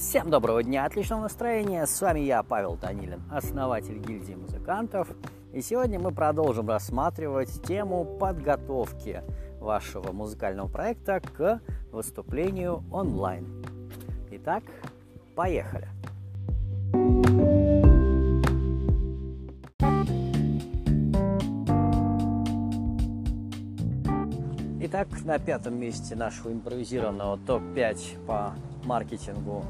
Всем доброго дня, отличного настроения. С вами я, Павел Данилин, основатель гильдии музыкантов. И сегодня мы продолжим рассматривать тему подготовки вашего музыкального проекта к выступлению онлайн. Итак, поехали. Итак, на пятом месте нашего импровизированного топ-5 по маркетингу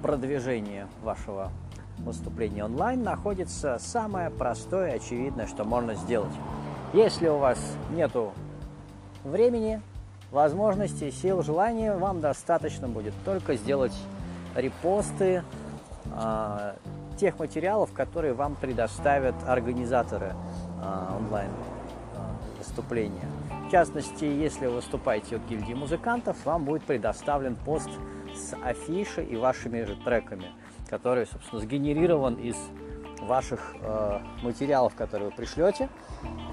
в продвижении вашего выступления онлайн находится самое простое очевидное, что можно сделать. Если у вас нет времени, возможностей, сил, желания, вам достаточно будет только сделать репосты э, тех материалов, которые вам предоставят организаторы э, онлайн э, выступления. В частности, если вы выступаете от гильдии музыкантов, вам будет предоставлен пост с афишей и вашими же треками, который, собственно, сгенерирован из ваших э, материалов, которые вы пришлете.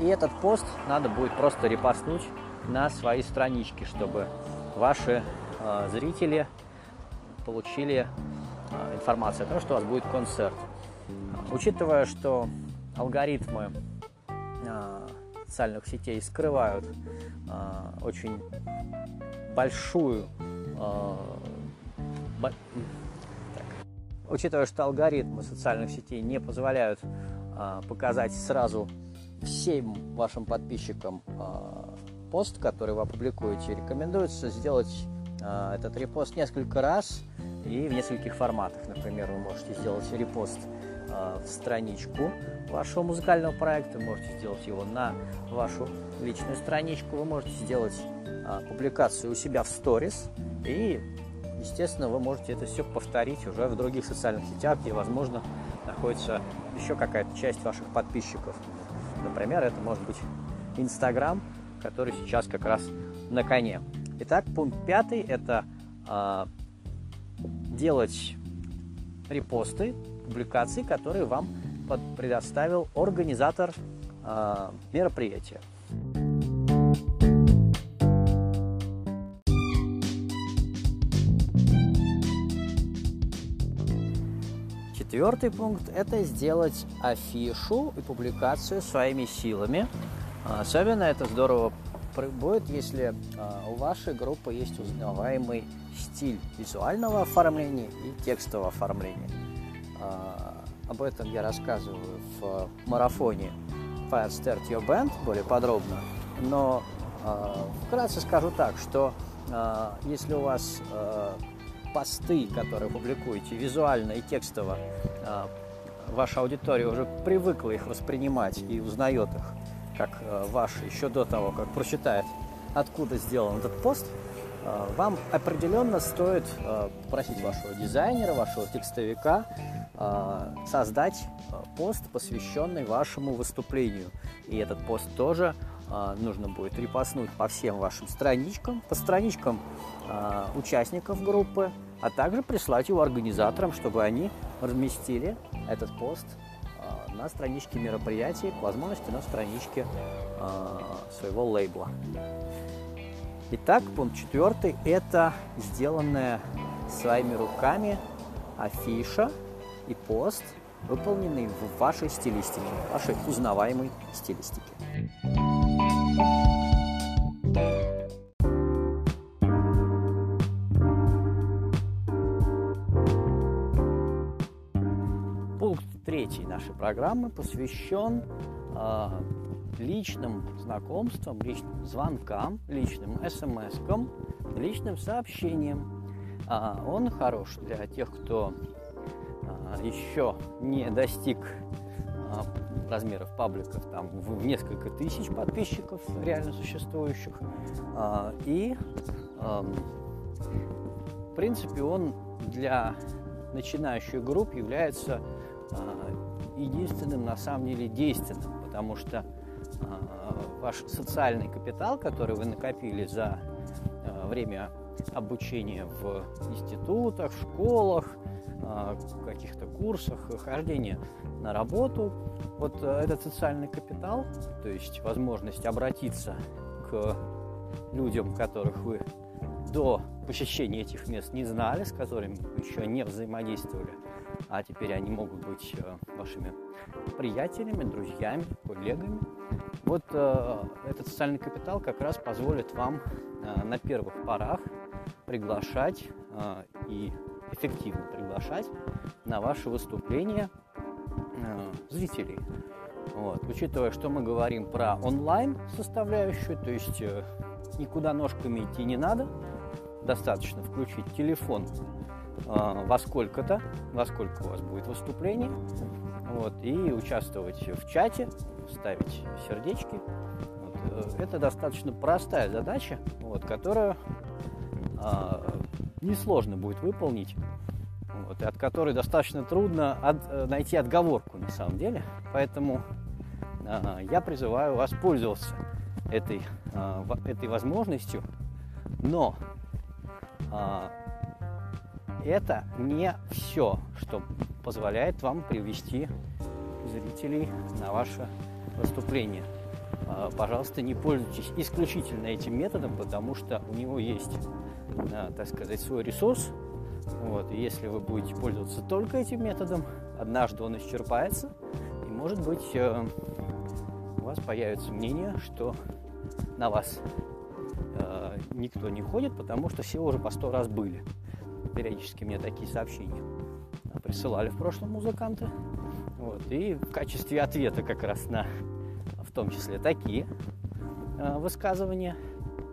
И этот пост надо будет просто репостнуть на свои странички, чтобы ваши э, зрители получили э, информацию о том, что у вас будет концерт. Учитывая, что алгоритмы э, социальных сетей скрывают э, очень большую э. Так. учитывая, что алгоритмы социальных сетей не позволяют э, показать сразу всем вашим подписчикам э, пост, который вы опубликуете, рекомендуется сделать э, этот репост несколько раз и в нескольких форматах. Например, вы можете сделать репост в страничку вашего музыкального проекта, можете сделать его на вашу личную страничку, вы можете сделать а, публикацию у себя в сторис и, естественно, вы можете это все повторить уже в других социальных сетях, где, возможно, находится еще какая-то часть ваших подписчиков. Например, это может быть Инстаграм, который сейчас как раз на коне. Итак, пункт пятый – это э, делать репосты публикаций, которые вам предоставил организатор э, мероприятия. Четвертый пункт – это сделать афишу и публикацию своими силами. Особенно это здорово будет, если у вашей группы есть узнаваемый стиль визуального оформления и текстового оформления. Об этом я рассказываю в марафоне Fire Start Your Band более подробно. Но вкратце скажу так, что если у вас посты, которые публикуете визуально и текстово, э, ваша аудитория уже привыкла их воспринимать и узнает их как э, ваши еще до того, как прочитает, откуда сделан этот пост, э, вам определенно стоит попросить вашего дизайнера, вашего текстовика создать пост, посвященный вашему выступлению. И этот пост тоже нужно будет репостнуть по всем вашим страничкам, по страничкам участников группы, а также прислать его организаторам, чтобы они разместили этот пост на страничке мероприятия, по возможности на страничке своего лейбла. Итак, пункт четвертый – это сделанная своими руками афиша и пост выполнены в вашей стилистике, вашей узнаваемой стилистике. Программы посвящен э, личным знакомствам, личным звонкам, личным смс-кам, личным сообщениям. А, он хорош для тех, кто а, еще не достиг а, размеров пабликов там в несколько тысяч подписчиков реально существующих. А, и в принципе он для начинающих групп является единственным на самом деле действенным, потому что ваш социальный капитал, который вы накопили за время обучения в институтах, в школах, каких-то курсах, хождения на работу. Вот э, этот социальный капитал, то есть возможность обратиться к людям, которых вы до посещения этих мест не знали, с которыми еще не взаимодействовали, а теперь они могут быть э, вашими приятелями, друзьями, коллегами. Вот э, этот социальный капитал как раз позволит вам э, на первых порах приглашать и эффективно приглашать на ваши выступления зрителей. Вот. Учитывая, что мы говорим про онлайн составляющую, то есть никуда ножками идти не надо, достаточно включить телефон во сколько-то, во сколько у вас будет выступление, вот, и участвовать в чате, ставить сердечки. Вот, э, это достаточно простая задача, вот, которую э, несложно будет выполнить, вот, и от которой достаточно трудно от, э, найти отговорку на самом деле. Поэтому э, я призываю вас пользоваться этой, э, этой возможностью, но э, это не все, что позволяет вам привести зрителей на ваше выступление. Пожалуйста, не пользуйтесь исключительно этим методом, потому что у него есть так сказать, свой ресурс. Вот. И если вы будете пользоваться только этим методом, однажды он исчерпается, и, может быть, э, у вас появится мнение, что на вас э, никто не ходит, потому что все уже по сто раз были. Периодически мне такие сообщения присылали в прошлом музыканты. Вот. И в качестве ответа как раз на, в том числе, такие э, высказывания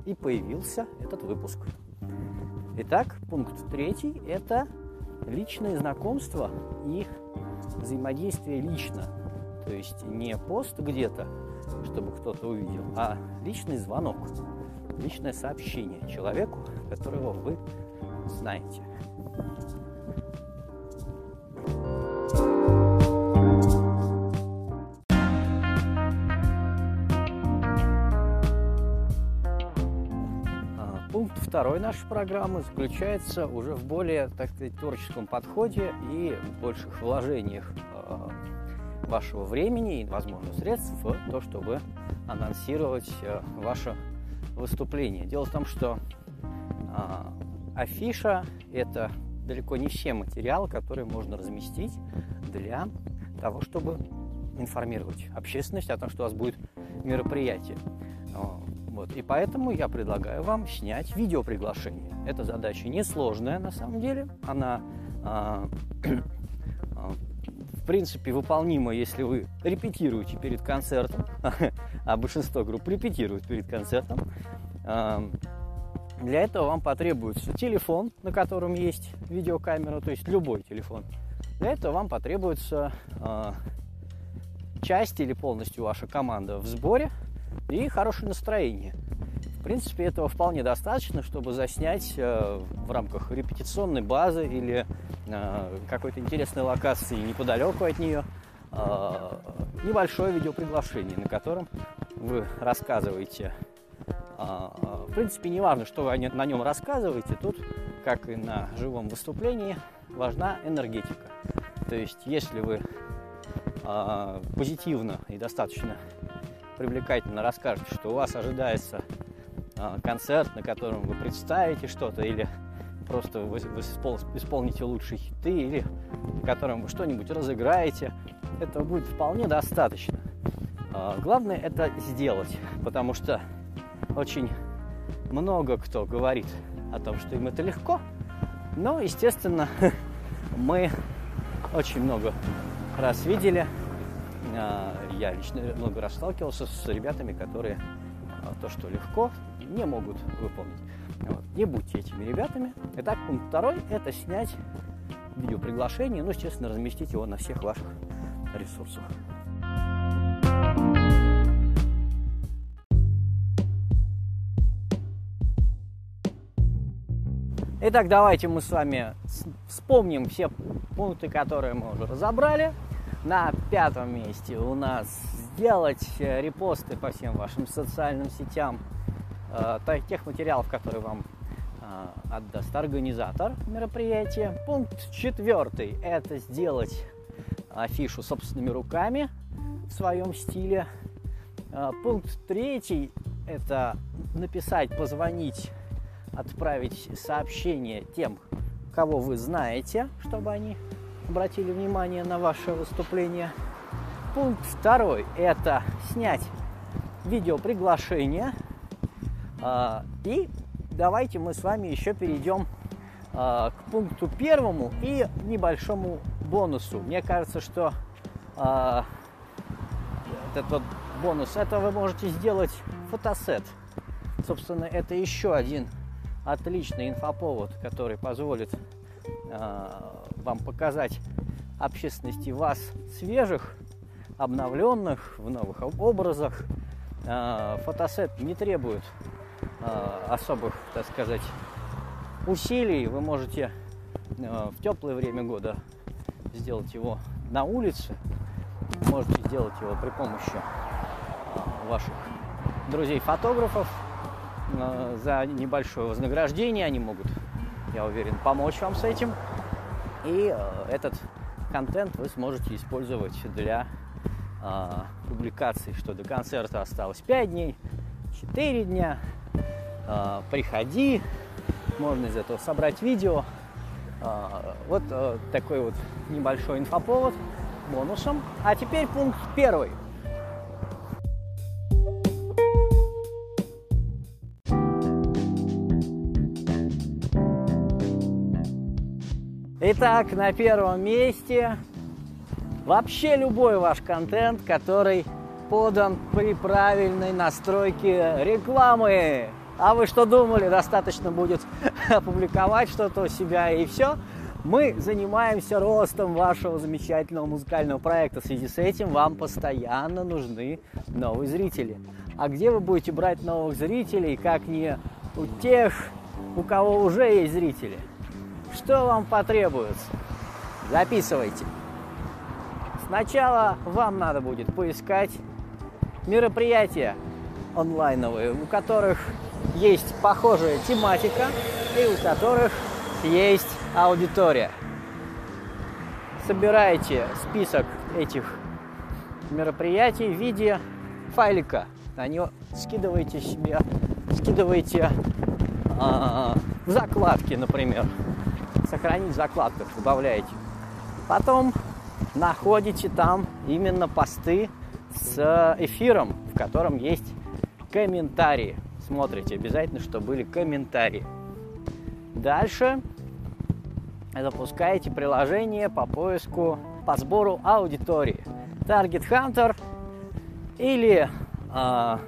и появился этот выпуск. Итак, пункт третий – это личное знакомство и взаимодействие лично. То есть не пост где-то, чтобы кто-то увидел, а личный звонок, личное сообщение человеку, которого вы знаете. второй нашей программы заключается уже в более, так сказать, творческом подходе и больших вложениях э, вашего времени и, возможно, средств в то, чтобы анонсировать э, ваше выступление. Дело в том, что афиша – это далеко не все материалы, которые можно разместить для того, чтобы информировать общественность о том, что у вас будет мероприятие. Вот. И поэтому я предлагаю вам снять видеоприглашение. Эта задача несложная на самом деле. Она а, а, в принципе выполнима, если вы репетируете перед концертом, а большинство групп репетируют перед концертом. Для этого вам потребуется телефон, на котором есть видеокамера, то есть любой телефон. Для этого вам потребуется а, часть или полностью ваша команда в сборе – и хорошее настроение. В принципе, этого вполне достаточно, чтобы заснять э, в рамках репетиционной базы или э, какой-то интересной локации неподалеку от нее э, небольшое видеоприглашение, на котором вы рассказываете. В принципе, не важно, что вы на нем рассказываете, тут, как и на живом выступлении, важна энергетика. То есть, если вы позитивно и достаточно привлекательно расскажете, что у вас ожидается а, концерт, на котором вы представите что-то, или просто вы, исполните лучшие хиты, или на котором вы что-нибудь разыграете, этого будет вполне достаточно. А, главное это сделать, потому что очень много кто говорит о том, что им это легко, но, естественно, мы очень много раз видели а, я лично много раз сталкивался с ребятами, которые а, то, что легко, не могут выполнить. Вот. Не будьте этими ребятами. Итак, пункт второй – это снять видеоприглашение, ну, естественно, разместить его на всех ваших ресурсах. Итак, давайте мы с вами вспомним все пункты, которые мы уже разобрали. На пятом месте у нас сделать э, репосты по всем вашим социальным сетям э, тех материалов, которые вам э, отдаст организатор мероприятия. Пункт четвертый – это сделать афишу собственными руками в своем стиле. Пункт третий – это написать, позвонить отправить сообщение тем, кого вы знаете, чтобы они обратили внимание на ваше выступление. Пункт второй – это снять видео приглашение. А, и давайте мы с вами еще перейдем а, к пункту первому и небольшому бонусу. Мне кажется, что а, этот бонус, это вы можете сделать фотосет. Собственно, это еще один отличный инфоповод, который позволит э, вам показать общественности вас свежих, обновленных, в новых образах. Э, фотосет не требует э, особых, так сказать, усилий. Вы можете э, в теплое время года сделать его на улице, можете сделать его при помощи э, ваших друзей-фотографов, за небольшое вознаграждение. Они могут, я уверен, помочь вам с этим. И э, этот контент вы сможете использовать для э, публикации, что до концерта осталось 5 дней, 4 дня. Э, приходи, можно из этого собрать видео. Э, вот э, такой вот небольшой инфоповод бонусом. А теперь пункт первый – Итак, на первом месте вообще любой ваш контент, который подан при правильной настройке рекламы. А вы что думали, достаточно будет опубликовать что-то у себя и все? Мы занимаемся ростом вашего замечательного музыкального проекта. В связи с этим вам постоянно нужны новые зрители. А где вы будете брать новых зрителей, как не у тех, у кого уже есть зрители? Что вам потребуется? Записывайте. Сначала вам надо будет поискать мероприятия онлайновые, у которых есть похожая тематика и у которых есть аудитория. Собирайте список этих мероприятий в виде файлика. На него скидывайте себе, скидывайте э, в закладки, например сохранить закладках, добавляете. Потом находите там именно посты с эфиром, в котором есть комментарии. Смотрите обязательно, чтобы были комментарии. Дальше запускаете приложение по поиску, по сбору аудитории. Target Hunter или э,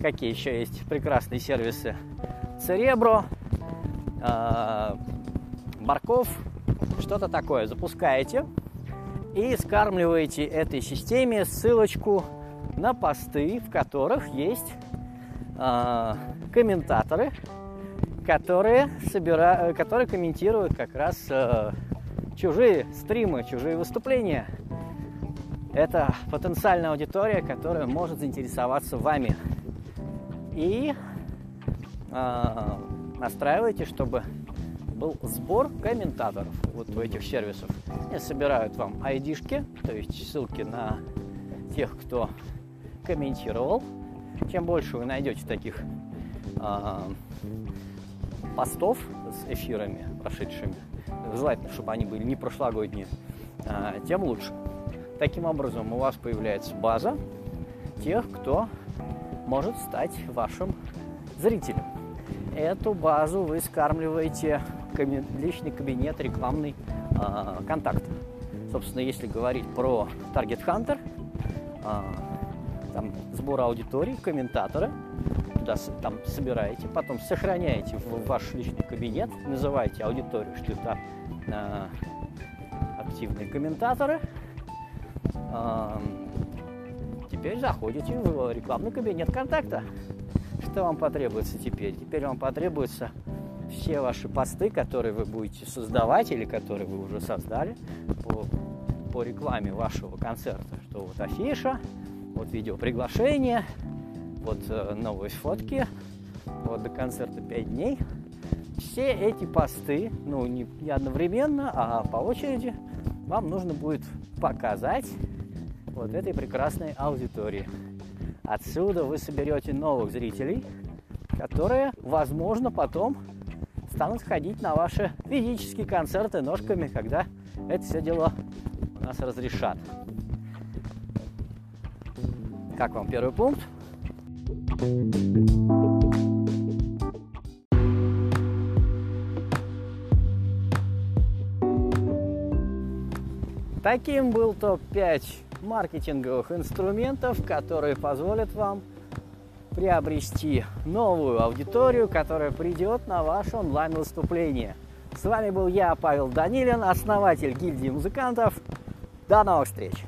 какие еще есть прекрасные сервисы. Cerebro, э, Барков, что-то такое запускаете и скармливаете этой системе ссылочку на посты, в которых есть э, комментаторы, которые, собира... которые комментируют как раз э, чужие стримы, чужие выступления. Это потенциальная аудитория, которая может заинтересоваться вами. И э, настраивайте, чтобы был сбор комментаторов вот у этих сервисов. Они собирают вам айдишки, то есть ссылки на тех, кто комментировал. Чем больше вы найдете таких э, постов с эфирами прошедшими, желательно, чтобы они были не прошлогодние, э, тем лучше. Таким образом у вас появляется база тех, кто может стать вашим зрителем. Эту базу вы скармливаете личный кабинет, рекламный э, контакт. Собственно, если говорить про Target Hunter, э, там сбор аудитории, комментаторы, туда там собираете, потом сохраняете в ваш личный кабинет, называете аудиторию, что это э, активные комментаторы. Теперь заходите в рекламный кабинет контакта. Что вам потребуется теперь? Теперь вам потребуется все ваши посты, которые вы будете создавать или которые вы уже создали по, по рекламе вашего концерта, что вот афиша, вот видео приглашение, вот э, новые фотки, вот до концерта 5 дней. Все эти посты, ну не, не одновременно, а по очереди, вам нужно будет показать вот этой прекрасной аудитории. Отсюда вы соберете новых зрителей, которые, возможно, потом станут ходить на ваши физические концерты ножками, когда это все дело у нас разрешат. Как вам первый пункт? Таким был топ-5 маркетинговых инструментов, которые позволят вам приобрести новую аудиторию, которая придет на ваше онлайн-выступление. С вами был я, Павел Данилин, основатель гильдии музыкантов. До новых встреч!